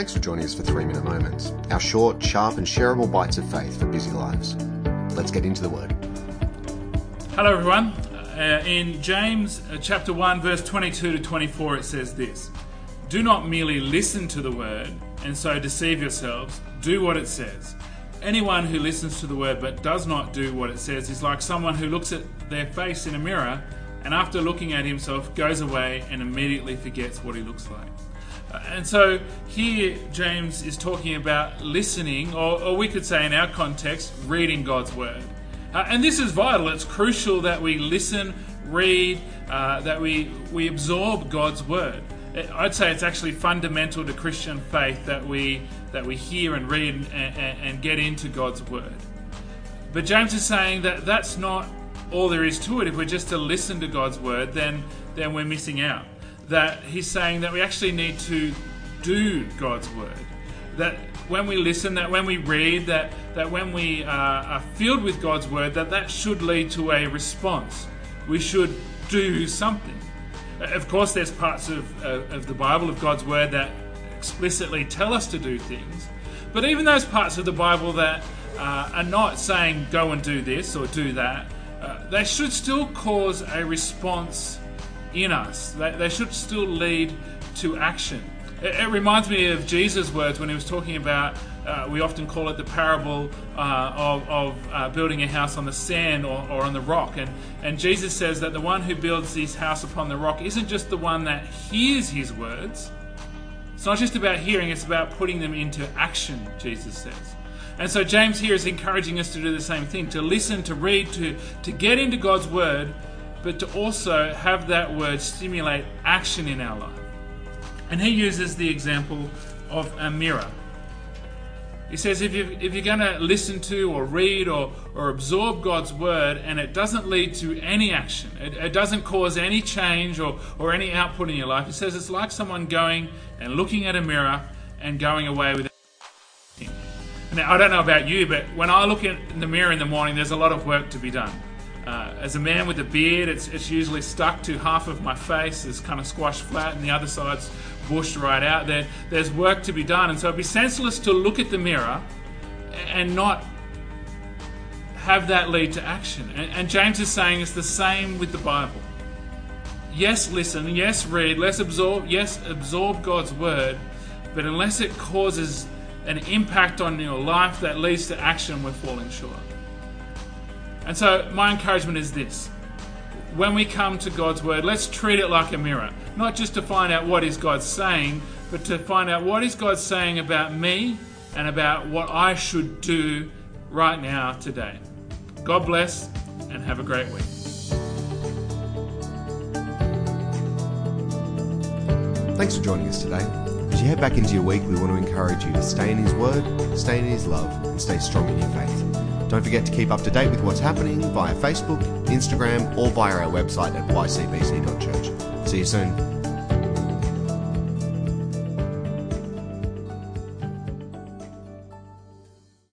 Thanks for joining us for Three Minute Moments, our short, sharp, and shareable bites of faith for busy lives. Let's get into the Word. Hello, everyone. Uh, in James uh, chapter 1, verse 22 to 24, it says this Do not merely listen to the word and so deceive yourselves, do what it says. Anyone who listens to the word but does not do what it says is like someone who looks at their face in a mirror and after looking at himself goes away and immediately forgets what he looks like. And so here James is talking about listening, or, or we could say in our context, reading God's word. Uh, and this is vital. It's crucial that we listen, read, uh, that we, we absorb God's word. Uh, I'd say it's actually fundamental to Christian faith that we, that we hear and read and, and, and get into God's word. But James is saying that that's not all there is to it. If we're just to listen to God's word, then, then we're missing out that he's saying that we actually need to do God's word. That when we listen, that when we read, that, that when we uh, are filled with God's word, that that should lead to a response. We should do something. Of course, there's parts of, uh, of the Bible, of God's word, that explicitly tell us to do things. But even those parts of the Bible that uh, are not saying go and do this or do that, uh, they should still cause a response in us. They, they should still lead to action. It, it, reminds me of Jesus' words when he was talking about, uh, we often call it the parable uh, of, of uh, building a house on the sand or, or on the rock. And, and Jesus says that the one who builds his house upon the rock isn't just the one that hears his words. It's not just about hearing, it's about putting them into action, Jesus says. And so James here is encouraging us to do the same thing to listen, to read, to, to get into God's word but to also have that word stimulate action in our life. And he uses the example of a mirror. He says if, you, if you're going to listen to or read or, or absorb God's word and it doesn't lead to any action, it, it doesn't cause any change or, or any output in your life, he says it's like someone going and looking at a mirror and going away with now, I don't know about you, but when I look in the mirror in the morning, there's a lot of work to be done. Uh, as a man with a beard, it's, it's usually stuck to half of my face, is kind of squashed flat, and the other side's bushed right out. There, there's work to be done, and so it'd be senseless to look at the mirror and not have that lead to action. And, and James is saying it's the same with the Bible. Yes, listen. Yes, read. Let's absorb. Yes, absorb God's word. But unless it causes an impact on your life that leads to action, we're falling short. And so, my encouragement is this when we come to God's Word, let's treat it like a mirror. Not just to find out what is God saying, but to find out what is God saying about me and about what I should do right now, today. God bless and have a great week. Thanks for joining us today. As you head back into your week, we want to encourage you to stay in His Word, stay in His love, and stay strong in your faith. Don't forget to keep up to date with what's happening via Facebook, Instagram, or via our website at ycbc.church. See you soon.